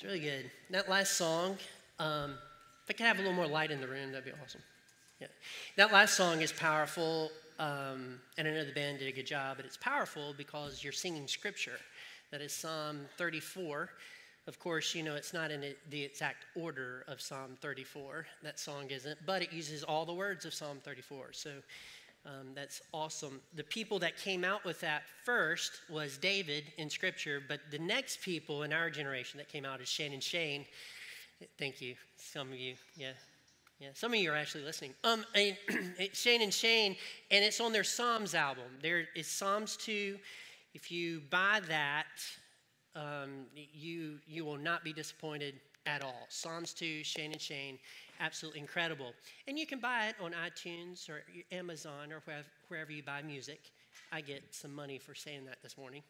It's really good. That last song, um, if I could have a little more light in the room, that'd be awesome. Yeah. That last song is powerful, um, and I know the band did a good job, but it's powerful because you're singing scripture. That is Psalm 34. Of course, you know it's not in the exact order of Psalm 34. That song isn't, but it uses all the words of Psalm 34. So um, that's awesome. The people that came out with that first was David in Scripture, but the next people in our generation that came out is Shane and Shane. Thank you, some of you. Yeah, yeah. Some of you are actually listening. Um, Shane and Shane, and it's on their Psalms album. There is Psalms two. If you buy that, um, you you will not be disappointed at all. Psalms two, Shane and Shane absolutely incredible. And you can buy it on iTunes or Amazon or wherever you buy music. I get some money for saying that this morning.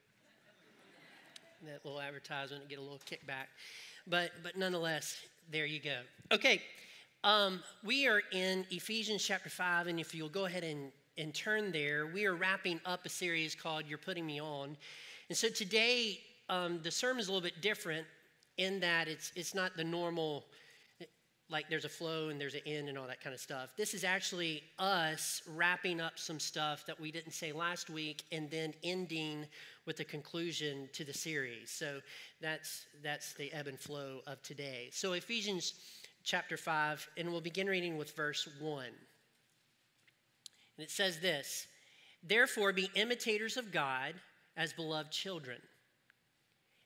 that little advertisement, get a little kickback. But, but nonetheless, there you go. Okay, um, we are in Ephesians chapter 5, and if you'll go ahead and, and turn there, we are wrapping up a series called You're Putting Me On. And so today, um, the sermon is a little bit different in that it's, it's not the normal like there's a flow and there's an end and all that kind of stuff. This is actually us wrapping up some stuff that we didn't say last week and then ending with the conclusion to the series. So that's that's the ebb and flow of today. So Ephesians chapter 5 and we'll begin reading with verse 1. And it says this, "Therefore be imitators of God as beloved children,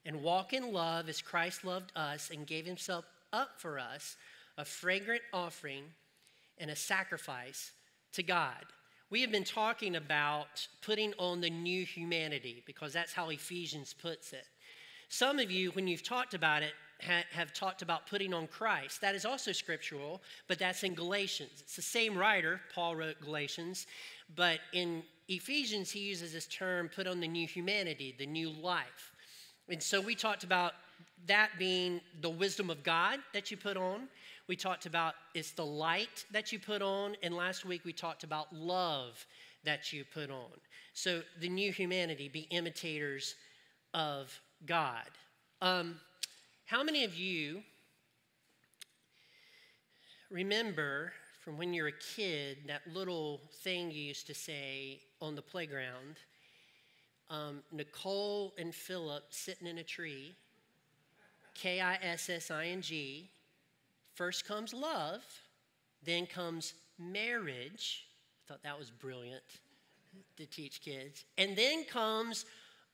and walk in love as Christ loved us and gave himself up for us." A fragrant offering and a sacrifice to God. We have been talking about putting on the new humanity because that's how Ephesians puts it. Some of you, when you've talked about it, ha- have talked about putting on Christ. That is also scriptural, but that's in Galatians. It's the same writer, Paul wrote Galatians, but in Ephesians, he uses this term put on the new humanity, the new life. And so we talked about that being the wisdom of God that you put on. We talked about it's the light that you put on, and last week we talked about love that you put on. So the new humanity, be imitators of God. Um, how many of you remember from when you're a kid that little thing you used to say on the playground? Um, Nicole and Philip sitting in a tree, K I S S I N G, First comes love, then comes marriage. I thought that was brilliant to teach kids. And then comes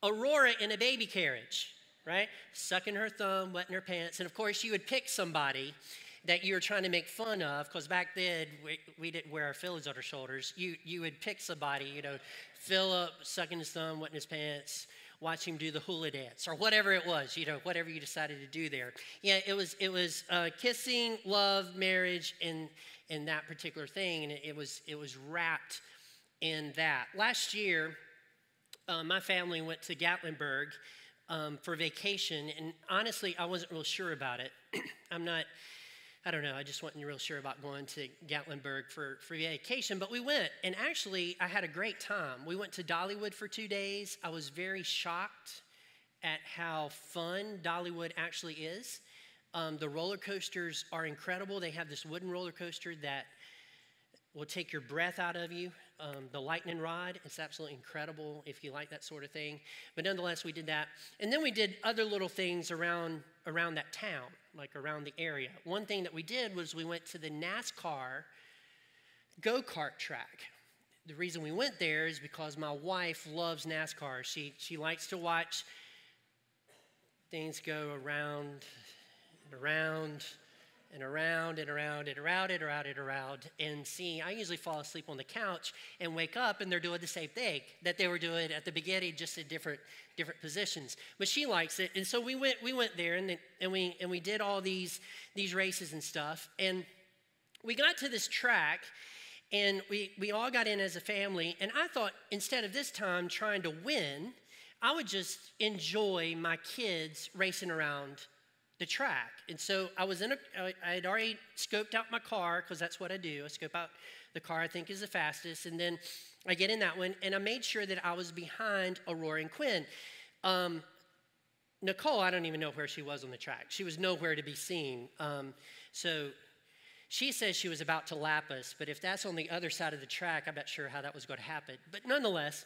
Aurora in a baby carriage, right? Sucking her thumb, wetting her pants. And of course, you would pick somebody that you were trying to make fun of, because back then we, we didn't wear our fillies on our shoulders. You, you would pick somebody, you know, Philip sucking his thumb, wetting his pants, watch him do the hula dance or whatever it was, you know, whatever you decided to do there. Yeah, it was it was uh, kissing, love, marriage, and and that particular thing, and it, it was it was wrapped in that. Last year, uh, my family went to Gatlinburg um, for vacation, and honestly, I wasn't real sure about it. I'm not I don't know, I just wasn't real sure about going to Gatlinburg for, for vacation, but we went. And actually, I had a great time. We went to Dollywood for two days. I was very shocked at how fun Dollywood actually is. Um, the roller coasters are incredible. They have this wooden roller coaster that will take your breath out of you. Um, the lightning rod, it's absolutely incredible if you like that sort of thing. But nonetheless, we did that. And then we did other little things around, around that town like around the area. One thing that we did was we went to the NASCAR go kart track. The reason we went there is because my wife loves NASCAR. She, she likes to watch things go around and around and around and around and around and around and around. And see i usually fall asleep on the couch and wake up and they're doing the same thing that they were doing at the beginning just in different different positions. But she likes it. And so we went we went there and, and we and we did all these these races and stuff. And we got to this track and we we all got in as a family. And i thought instead of this time trying to win i would just enjoy my kids racing around the track. And so I was in a, I had already scoped out my car because that's what I do. I scope out the car I think is the fastest. And then I get in that one and I made sure that I was behind Aurora and Quinn. Um, Nicole, I don't even know where she was on the track. She was nowhere to be seen. Um, so she says she was about to lap us, but if that's on the other side of the track, I'm not sure how that was going to happen. But nonetheless,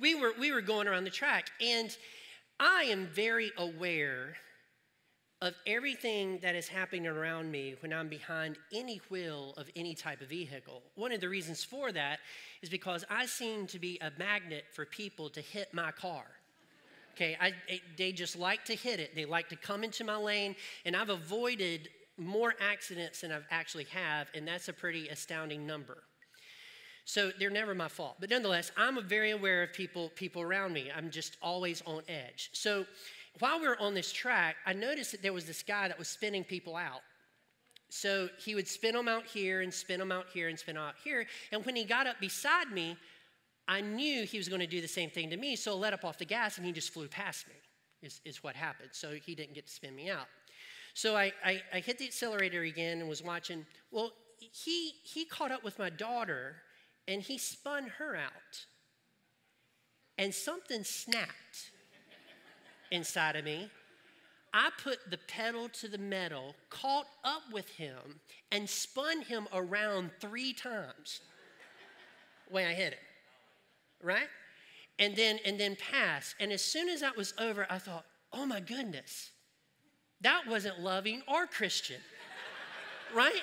we were, we were going around the track, and I am very aware of everything that is happening around me when I'm behind any wheel of any type of vehicle. One of the reasons for that is because I seem to be a magnet for people to hit my car. Okay, I, they just like to hit it. They like to come into my lane, and I've avoided more accidents than I've actually have, and that's a pretty astounding number. So they're never my fault. But nonetheless, I'm very aware of people, people around me. I'm just always on edge. So while we were on this track, I noticed that there was this guy that was spinning people out. So he would spin them out here and spin them out here and spin them out here. And when he got up beside me, I knew he was going to do the same thing to me. So I let up off the gas and he just flew past me, is, is what happened. So he didn't get to spin me out. So I, I, I hit the accelerator again and was watching. Well, he, he caught up with my daughter and he spun her out. And something snapped inside of me. I put the pedal to the metal, caught up with him, and spun him around three times when I hit him. Right? And then and then passed. And as soon as that was over, I thought, oh my goodness, that wasn't loving or Christian. right?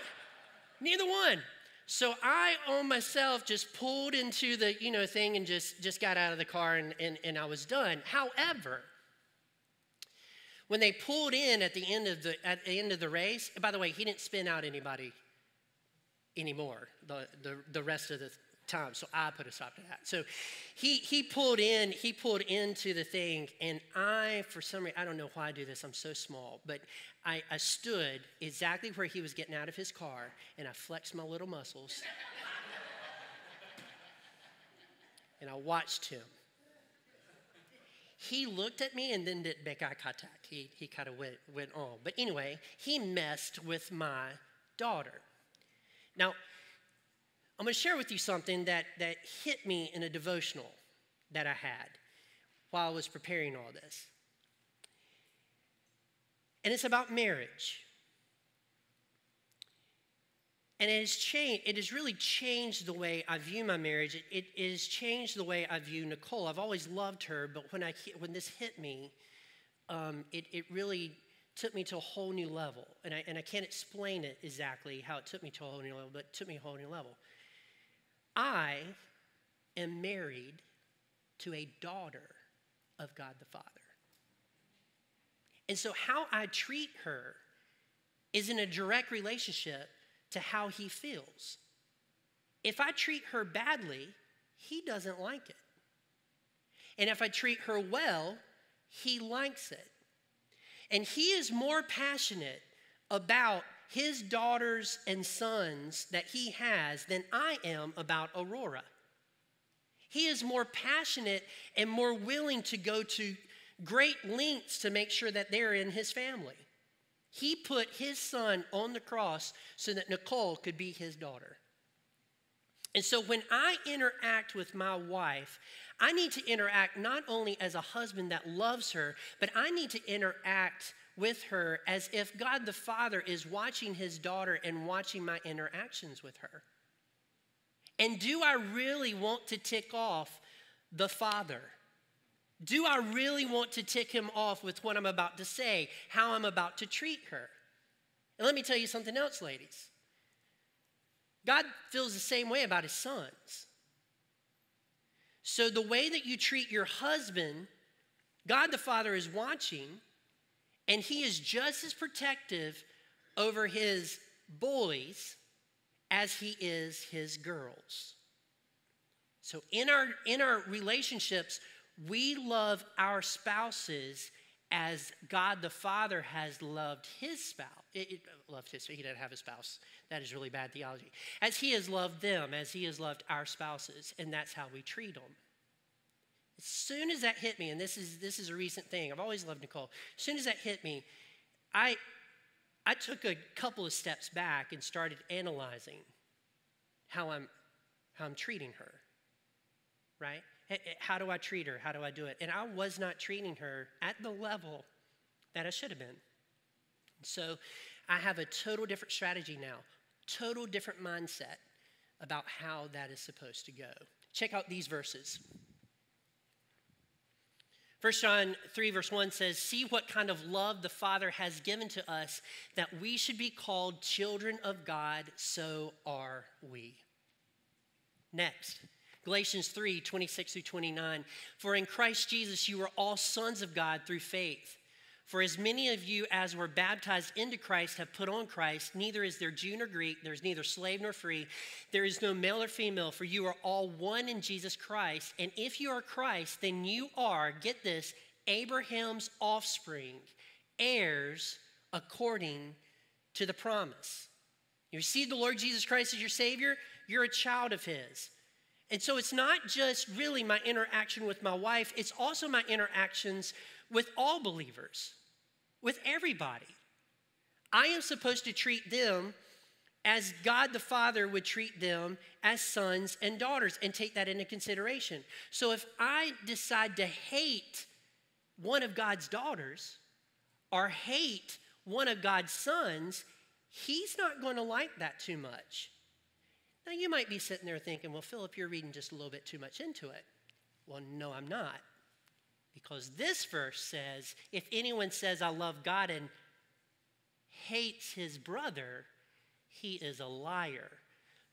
Neither one. So I on myself just pulled into the, you know, thing and just just got out of the car and, and, and I was done. However, when they pulled in at the end of the at the end of the race, by the way, he didn't spin out anybody anymore the, the, the rest of the time. So I put a stop to that. So he he pulled in, he pulled into the thing, and I, for some reason, I don't know why I do this, I'm so small, but I, I stood exactly where he was getting out of his car, and I flexed my little muscles. and I watched him he looked at me and then didn't make eye contact. He, he kind of went, went on. But anyway, he messed with my daughter. Now, I'm going to share with you something that, that hit me in a devotional that I had while I was preparing all this. And it's about marriage. And it has changed, it has really changed the way I view my marriage. It, it, it, has changed the way I view Nicole. I've always loved her, but when, I, when this hit me, um, it, it really took me to a whole new level. And I, and I can't explain it exactly how it took me to a whole new level, but it took me a whole new level. I am married to a daughter of God the Father. And so, how I treat her is in a direct relationship to how he feels. If I treat her badly, he doesn't like it. And if I treat her well, he likes it. And he is more passionate about his daughters and sons that he has than I am about Aurora. He is more passionate and more willing to go to great lengths to make sure that they're in his family. He put his son on the cross so that Nicole could be his daughter. And so when I interact with my wife, I need to interact not only as a husband that loves her, but I need to interact with her as if God the Father is watching his daughter and watching my interactions with her. And do I really want to tick off the Father? Do I really want to tick him off with what I'm about to say, how I'm about to treat her? And let me tell you something else, ladies. God feels the same way about his sons. So the way that you treat your husband, God the Father is watching, and he is just as protective over his boys as he is his girls. So in our in our relationships, we love our spouses as God the Father has loved his spouse. It, it, loved his, he didn't have a spouse. That is really bad theology. As he has loved them, as he has loved our spouses, and that's how we treat them. As soon as that hit me, and this is this is a recent thing, I've always loved Nicole. As soon as that hit me, I I took a couple of steps back and started analyzing how I'm how I'm treating her. Right? How do I treat her? How do I do it? And I was not treating her at the level that I should have been. So I have a total different strategy now, total different mindset about how that is supposed to go. Check out these verses. 1 John 3, verse 1 says, See what kind of love the Father has given to us that we should be called children of God, so are we. Next, Galatians 3, 26 through 29. For in Christ Jesus you are all sons of God through faith. For as many of you as were baptized into Christ have put on Christ, neither is there Jew nor Greek, there's neither slave nor free, there is no male or female, for you are all one in Jesus Christ. And if you are Christ, then you are, get this, Abraham's offspring, heirs according to the promise. You see the Lord Jesus Christ as your Savior, you're a child of His. And so it's not just really my interaction with my wife, it's also my interactions with all believers with everybody. I am supposed to treat them as God the Father would treat them as sons and daughters and take that into consideration. So if I decide to hate one of God's daughters or hate one of God's sons, he's not going to like that too much. Now, you might be sitting there thinking, well, Philip, you're reading just a little bit too much into it. Well, no, I'm not. Because this verse says if anyone says, I love God and hates his brother, he is a liar.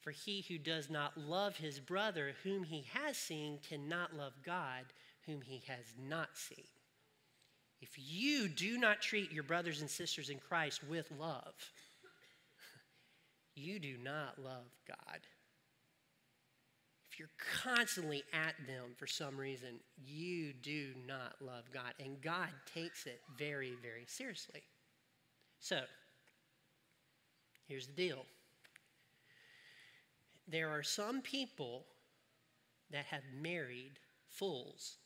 For he who does not love his brother whom he has seen cannot love God whom he has not seen. If you do not treat your brothers and sisters in Christ with love, you do not love God if you're constantly at them for some reason, you do not love God. And God takes it very, very seriously. So, here's the deal there are some people that have married fools.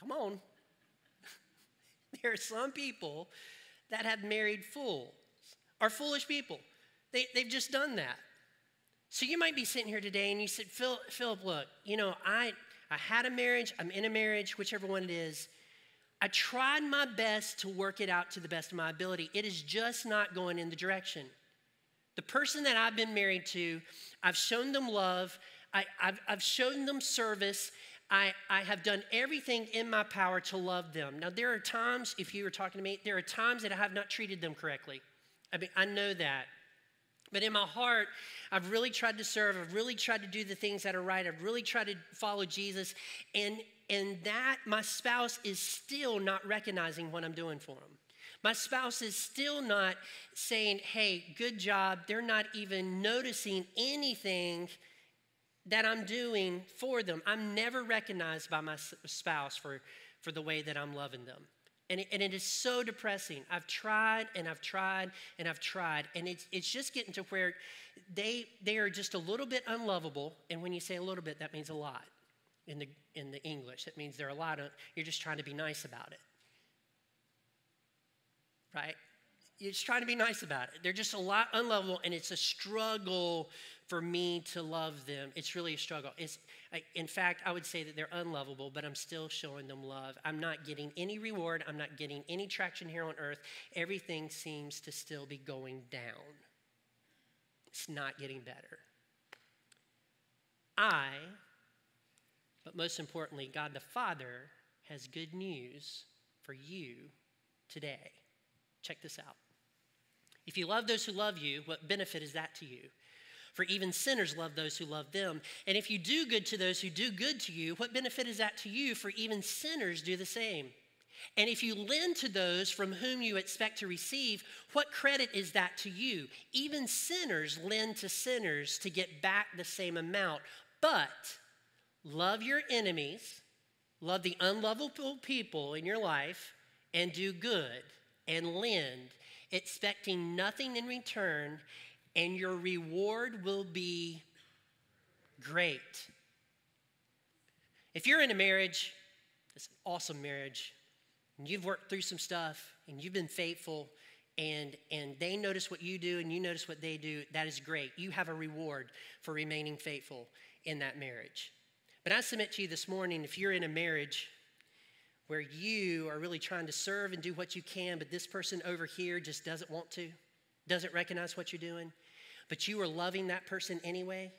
Come on. there are some people that have married fools, are foolish people. They, they've just done that. So you might be sitting here today and you said, Phil, Philip, look, you know, I, I had a marriage, I'm in a marriage, whichever one it is. I tried my best to work it out to the best of my ability. It is just not going in the direction. The person that I've been married to, I've shown them love, I, have I've shown them service, I, I have done everything in my power to love them. Now, there are times, if you were talking to me, there are times that I have not treated them correctly. I mean, I know that. But in my heart, I've really tried to serve. I've really tried to do the things that are right. I've really tried to follow Jesus. And, and that, my spouse is still not recognizing what I'm doing for them. My spouse is still not saying, hey, good job. They're not even noticing anything that I'm doing for them. I'm never recognized by my spouse for, for the way that I'm loving them. And it, and it is so depressing. I've tried and I've tried and I've tried. And it's, it's just getting to where they, they are just a little bit unlovable. And when you say a little bit, that means a lot in the, in the English. That means they're a lot of, you're just trying to be nice about it. Right? You're just trying to be nice about it. They're just a lot unlovable, and it's a struggle for me to love them. It's really a struggle. It's, in fact, I would say that they're unlovable, but I'm still showing them love. I'm not getting any reward. I'm not getting any traction here on earth. Everything seems to still be going down. It's not getting better. I, but most importantly, God the Father, has good news for you today. Check this out. If you love those who love you, what benefit is that to you? For even sinners love those who love them. And if you do good to those who do good to you, what benefit is that to you? For even sinners do the same. And if you lend to those from whom you expect to receive, what credit is that to you? Even sinners lend to sinners to get back the same amount. But love your enemies, love the unlovable people in your life, and do good and lend, expecting nothing in return, and your reward will be great. If you're in a marriage, it's an awesome marriage, and you've worked through some stuff, and you've been faithful, and and they notice what you do and you notice what they do that is great you have a reward for remaining faithful in that marriage but i submit to you this morning if you're in a marriage where you are really trying to serve and do what you can but this person over here just doesn't want to doesn't recognize what you're doing but you are loving that person anyway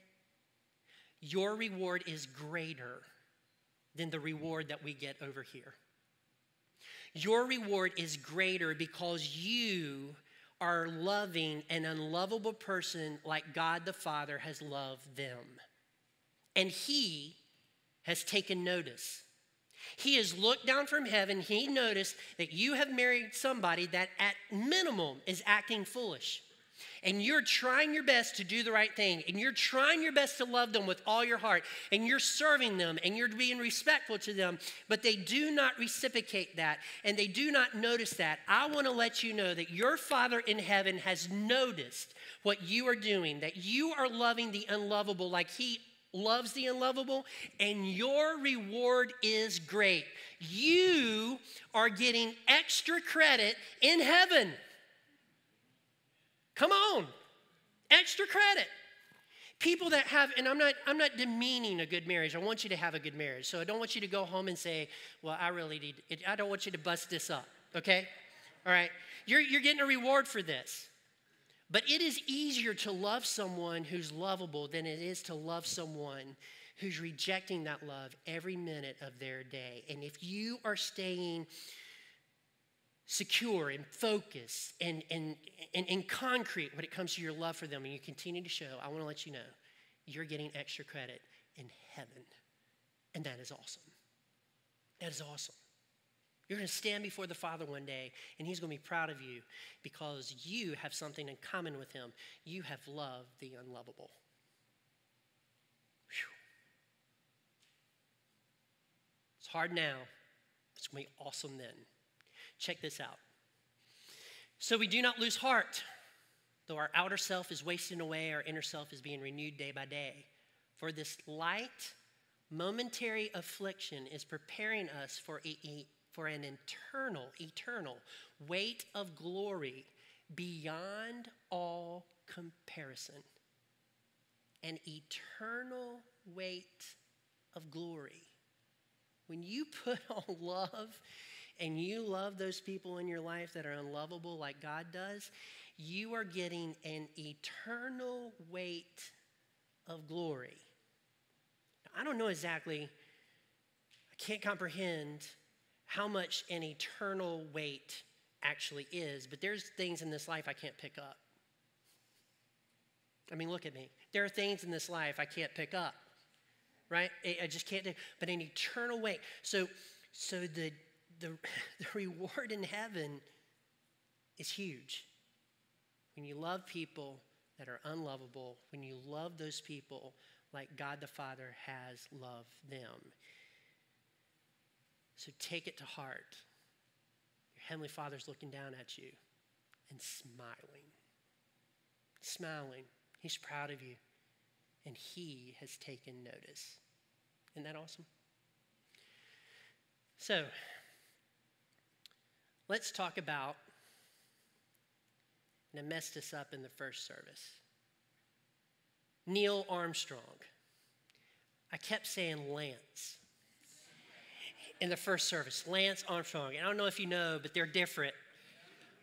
your reward is greater than the reward that we get over here your reward is greater because you are loving an unlovable person like God the Father has loved them. And He has taken notice. He has looked down from heaven. He noticed that you have married somebody that, at minimum, is acting foolish. And you're trying your best to do the right thing, and you're trying your best to love them with all your heart, and you're serving them, and you're being respectful to them, but they do not reciprocate that, and they do not notice that, I want to let you know that your Father in heaven has noticed what you are doing, that you are loving the unlovable like He loves the unlovable, and your reward is great. You are getting extra credit in heaven. Come on, extra credit. People that have, and I'm not, I'm not demeaning a good marriage. I want you to have a good marriage. So I don't want you to go home and say, well, I really need. I don't want you to bust this up, okay? All right? You're, you're getting a reward for this. But it is easier to love someone who's lovable than it is to love someone who's rejecting that love every minute of their day. And if you are staying secure and focused and, and, and, and concrete when it comes to your love for them and you continue to show, I want to let you know you're getting extra credit in heaven. And that is awesome. That is awesome. You're going to stand before the Father one day, and He's going to be proud of you because you have something in common with Him. You have loved the unlovable. Whew. It's hard now, it's going to be awesome then. Check this out. So we do not lose heart. Though our outer self is wasting away, our inner self is being renewed day by day. For this light, momentary affliction is preparing us for, a, for an internal, eternal weight of glory beyond all comparison. An eternal weight of glory. When you put on love and you love those people in your life that are unlovable like God does, you are getting an eternal weight of glory. I don't know exactly, I can't comprehend how much an eternal weight actually is, but there's things in this life I can't pick up. I mean, look at me. There are things in this life I can't pick up, right? I just can't do, but an eternal weight. So, so the the, the reward in heaven is huge. When you love people that are unlovable, when you love those people like God the Father has loved them. So take it to heart. Your Heavenly Father's looking down at you and smiling. Smiling. He's proud of you. And He has taken notice. Isn't that awesome? So, Let's talk about, and I messed this up in the first service Neil Armstrong. I kept saying Lance in the first service. Lance Armstrong. And I don't know if you know, but they're different.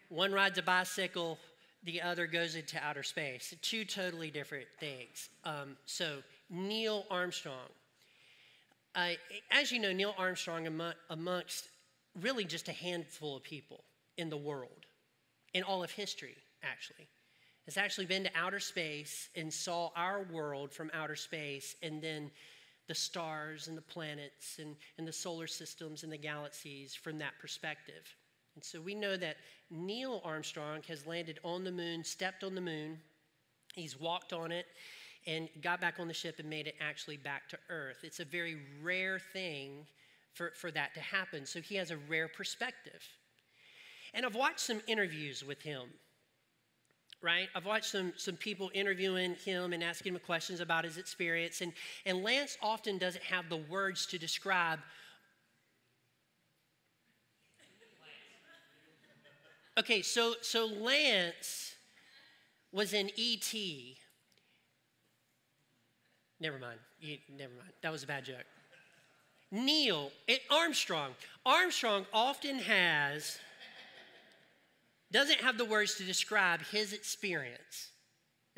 One rides a bicycle, the other goes into outer space. Two totally different things. Um, so, Neil Armstrong. Uh, as you know, Neil Armstrong, amongst really just a handful of people in the world, in all of history, actually. Has actually been to outer space and saw our world from outer space and then the stars and the planets and, and the solar systems and the galaxies from that perspective. And so we know that Neil Armstrong has landed on the moon, stepped on the moon, he's walked on it, and got back on the ship and made it actually back to Earth. It's a very rare thing for, for that to happen. So he has a rare perspective. And I've watched some interviews with him, right? I've watched some, some people interviewing him and asking him questions about his experience. And, and Lance often doesn't have the words to describe. Okay, so so Lance was in ET. Never mind. You, never mind. That was a bad joke. Neil it, Armstrong. Armstrong often has doesn't have the words to describe his experience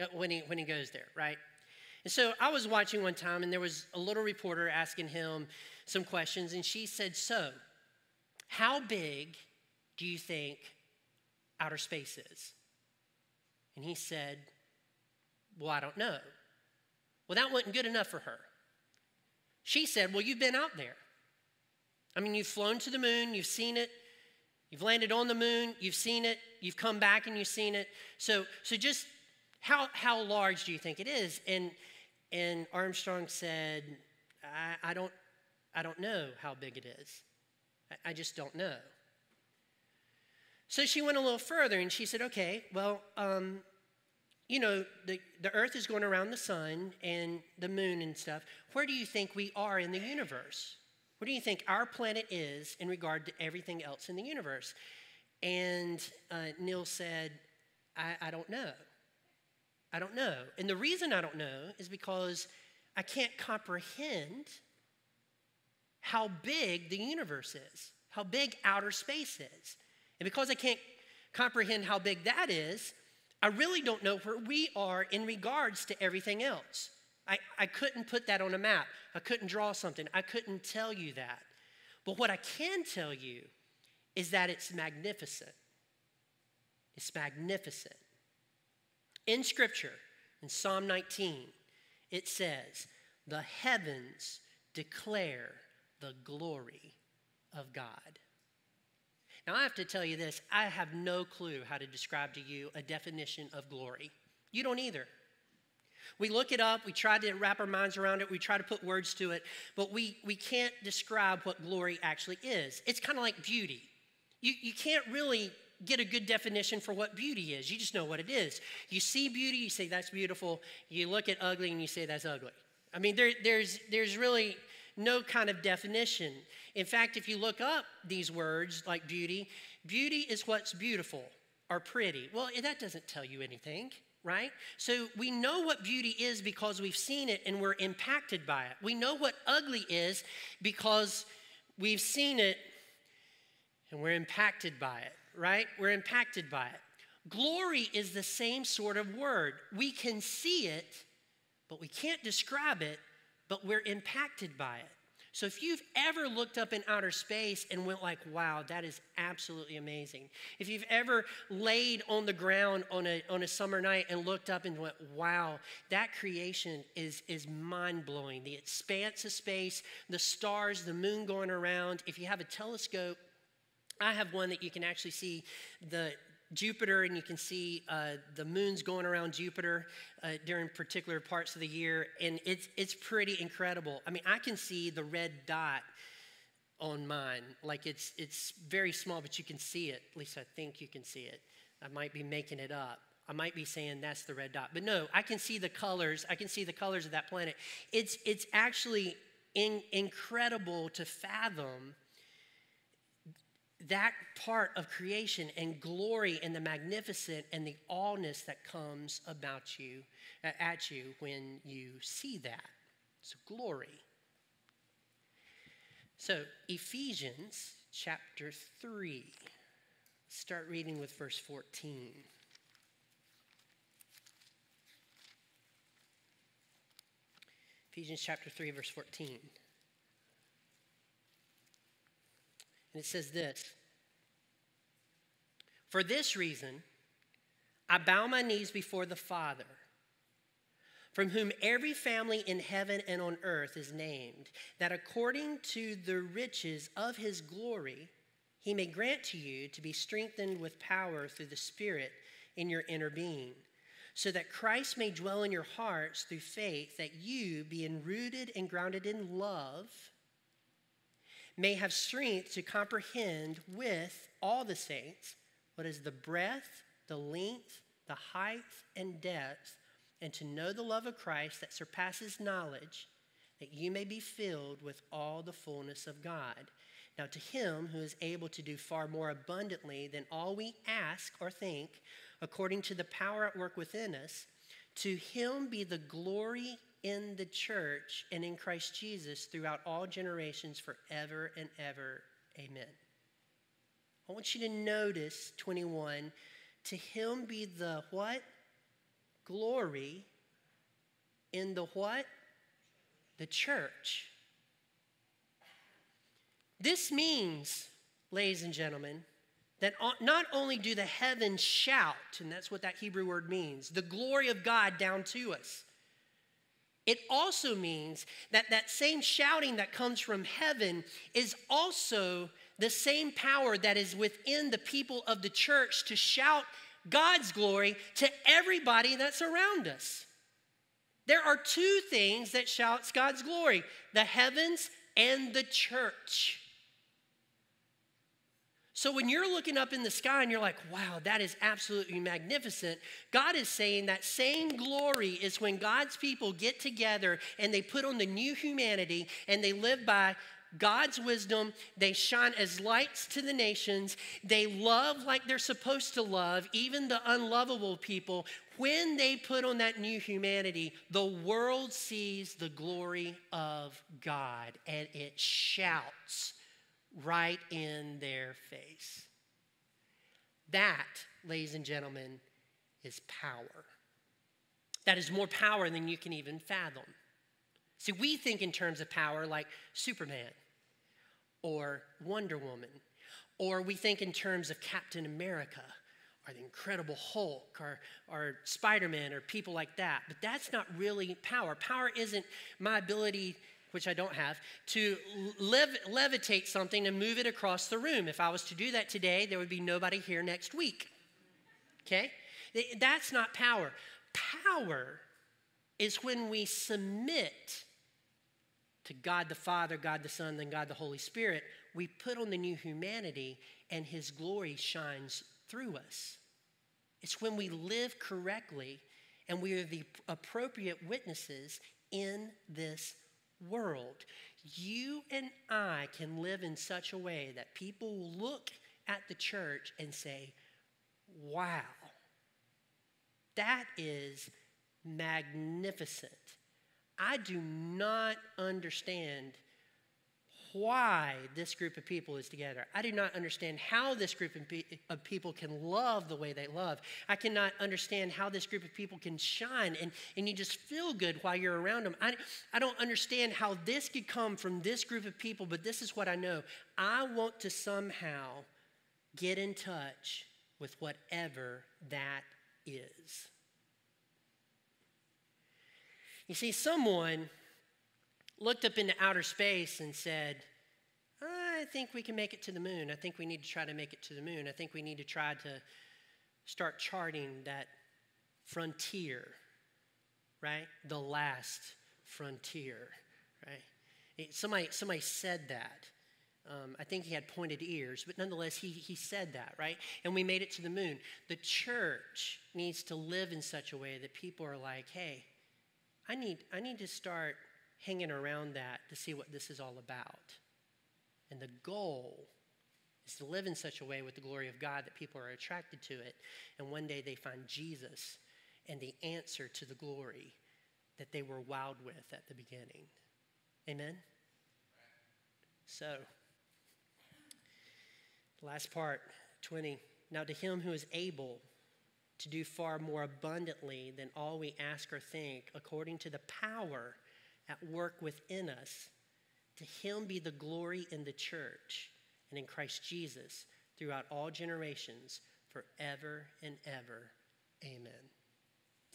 uh, when he when he goes there, right? And so I was watching one time, and there was a little reporter asking him some questions, and she said, "So, how big do you think outer space is?" And he said, Well, I don't know. Well, that wasn't good enough for her. She said, Well, you've been out there. I mean, you've flown to the moon, you've seen it, you've landed on the moon, you've seen it, you've come back and you've seen it. So, so just how, how large do you think it is? And, and Armstrong said, I, I, don't, I don't know how big it is. I, I just don't know. So she went a little further and she said, okay, well, um, you know, the, the earth is going around the sun and the moon and stuff. Where do you think we are in the universe? Where do you think our planet is in regard to everything else in the universe? And uh, Neil said, I, I don't know. I don't know. And the reason I don't know is because I can't comprehend how big the universe is, how big outer space is. And because I can't comprehend how big that is, I really don't know where we are in regards to everything else. I, I couldn't put that on a map. I couldn't draw something. I couldn't tell you that. But what I can tell you is that it's magnificent. It's magnificent. In Scripture, in Psalm 19, it says, The heavens declare the glory of God. Now, I have to tell you this I have no clue how to describe to you a definition of glory. You don't either. We look it up, we try to wrap our minds around it, we try to put words to it, but we, we can't describe what glory actually is. It's kind of like beauty. You, you can't really get a good definition for what beauty is. You just know what it is. You see beauty, you say that's beautiful. You look at ugly and you say that's ugly. I mean, there, there's, there's really no kind of definition. In fact, if you look up these words like beauty, beauty is what's beautiful or pretty. Well, that doesn't tell you anything, right? So we know what beauty is because we've seen it and we're impacted by it. We know what ugly is because we've seen it and we're impacted by it, right? We're impacted by it. Glory is the same sort of word. We can see it, but we can't describe it but we're impacted by it. So if you've ever looked up in outer space and went like, wow, that is absolutely amazing. If you've ever laid on the ground on a, on a summer night and looked up and went, wow, that creation is, is mind-blowing. The expanse of space, the stars, the moon going around. If you have a telescope, I have one that you can actually see the, Jupiter, and you can see uh, the moons going around Jupiter uh, during particular parts of the year, and it's it's pretty incredible. I mean, I can see the red dot on mine, like it's it's very small, but you can see it. At least I think you can see it. I might be making it up. I might be saying that's the red dot, but no, I can see the colors. I can see the colors of that planet. It's it's actually in, incredible to fathom that part of creation and glory and the magnificent and the allness that comes about you, uh, at you when you see that. So, glory. So, Ephesians chapter 3. Start reading with verse 14. Ephesians chapter 3, verse 14. And it says this For this reason, I bow my knees before the Father, from whom every family in heaven and on earth is named, that according to the riches of his glory, he may grant to you to be strengthened with power through the Spirit in your inner being, so that Christ may dwell in your hearts through faith, that you, being rooted and grounded in love, may have strength to comprehend with all the saints what is the breadth, the length, the height, and depth, and to know the love of Christ that surpasses knowledge, that you may be filled with all the fullness of God. Now, to him who is able to do far more abundantly than all we ask or think, according to the power at work within us, to him be the glory in the church and in Christ Jesus throughout all generations forever and ever. Amen. I want you to notice 21 to him be the what? Glory in the what? The church. This means, ladies and gentlemen, that not only do the heavens shout, and that's what that Hebrew word means, the glory of God down to us. It also means that that same shouting that comes from heaven is also the same power that is within the people of the church to shout God's glory to everybody that's around us. There are two things that shouts God's glory, the heavens and the church. So when you're looking up in the sky and you're like, wow, that is absolutely magnificent, God is saying that same glory is when God's people get together and they put on the new humanity and they live by God's wisdom. They shine as lights to the nations. They love like they're supposed to love, even the unlovable people. When they put on that new humanity, the world sees the glory of God and it shouts right in their face. That, ladies and gentlemen, is power. That is more power than you can even fathom. See, we think in terms of power like Superman or Wonder Woman, or we think in terms of Captain America or the Incredible Hulk or, or Spider Man or people like that. But that's not really power. Power isn't my ability which I don't have, to lev- levitate something and move it across the room. If I was to do that today, there would be nobody here next week. Okay? That's not power. Power is when we submit to God the Father, God the Son, then God the Holy Spirit. We put on the new humanity and His glory shines through us. It's when we live correctly and we are the appropriate witnesses in this world, you and I can live in such a way that people will look at the church and say, wow, that is magnificent. I do not understand why this group of people is together. I do not understand how this group of people can love the way they love. I cannot understand how this group of people can shine and, and you just feel good while you're around them. I, I don't understand how this could come from this group of people, but this is what I know. I want to somehow get in touch with whatever that is. You see, someone looked up into outer space and said, I think we can make it to the moon. I think we need to try to make it to the moon. I think we need to try to start charting that frontier, right? The last frontier, right? Somebody, somebody said that. Um, I think he had pointed ears, but nonetheless, he, he said that, right? And we made it to the moon. The church needs to live in such a way that people are like, hey, I need, I need to start hanging around that to see what this is all about. And the goal is to live in such a way with the glory of God that people are attracted to it. And one day they find Jesus and the answer to the glory that they were wowed with at the beginning. Amen? So, last part, 20. Now, to him who is able to do far more abundantly than all we ask or think, according to the power at work within us. To him be the glory in the church and in Christ Jesus throughout all generations, forever and ever. Amen.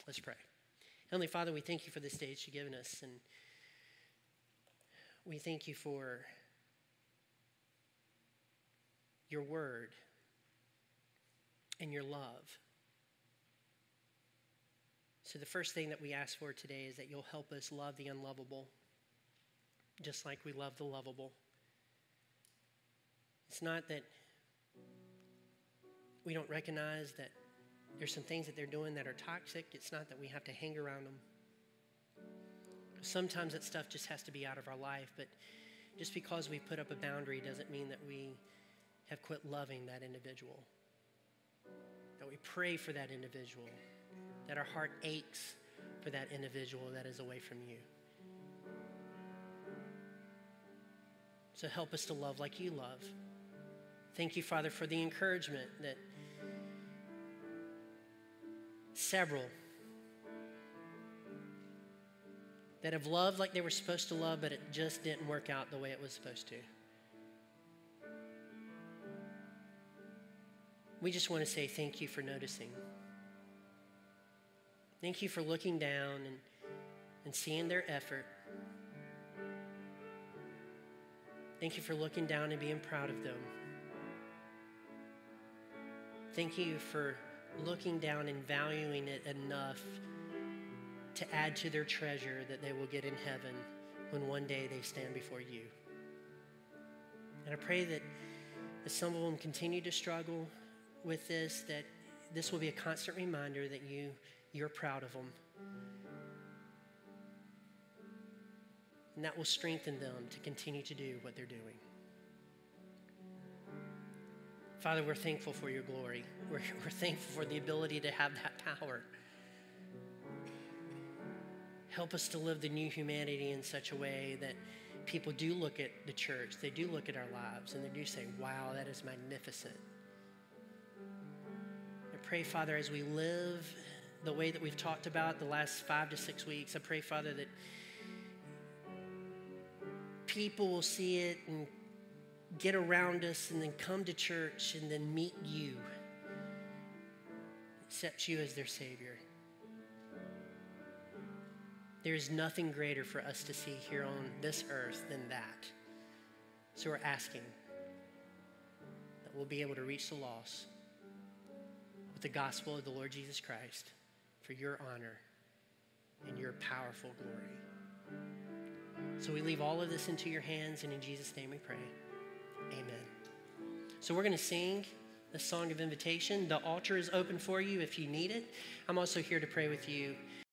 Let's pray. Heavenly Father, we thank you for this day that you've given us, and we thank you for your word and your love. So, the first thing that we ask for today is that you'll help us love the unlovable, just like we love the lovable. It's not that we don't recognize that there's some things that they're doing that are toxic. It's not that we have to hang around them. Sometimes that stuff just has to be out of our life, but just because we put up a boundary doesn't mean that we have quit loving that individual. That we pray for that individual, that our heart aches for that individual that is away from you. So help us to love like you love. Thank you, Father, for the encouragement that several that have loved like they were supposed to love, but it just didn't work out the way it was supposed to. We just want to say thank you for noticing. Thank you for looking down and, and seeing their effort. Thank you for looking down and being proud of them. Thank you for looking down and valuing it enough to add to their treasure that they will get in heaven when one day they stand before you. And I pray that as some of them continue to struggle with this, that this will be a constant reminder that you, you're proud of them. And that will strengthen them to continue to do what they're doing. Father, we're thankful for your glory. We're, we're thankful for the ability to have that power. Help us to live the new humanity in such a way that people do look at the church, they do look at our lives, and they do say, wow, that is magnificent. I pray, Father, as we live the way that we've talked about the last five to six weeks, I pray, Father, that people will see it and get around us and then come to church and then meet you, accept you as their Savior. There is nothing greater for us to see here on this earth than that. So we're asking that we'll be able to reach the lost with the gospel of the Lord Jesus Christ for your honor and your powerful glory. So we leave all of this into your hands, and in Jesus' name we pray. Amen. So we're going to sing the song of invitation. The altar is open for you if you need it. I'm also here to pray with you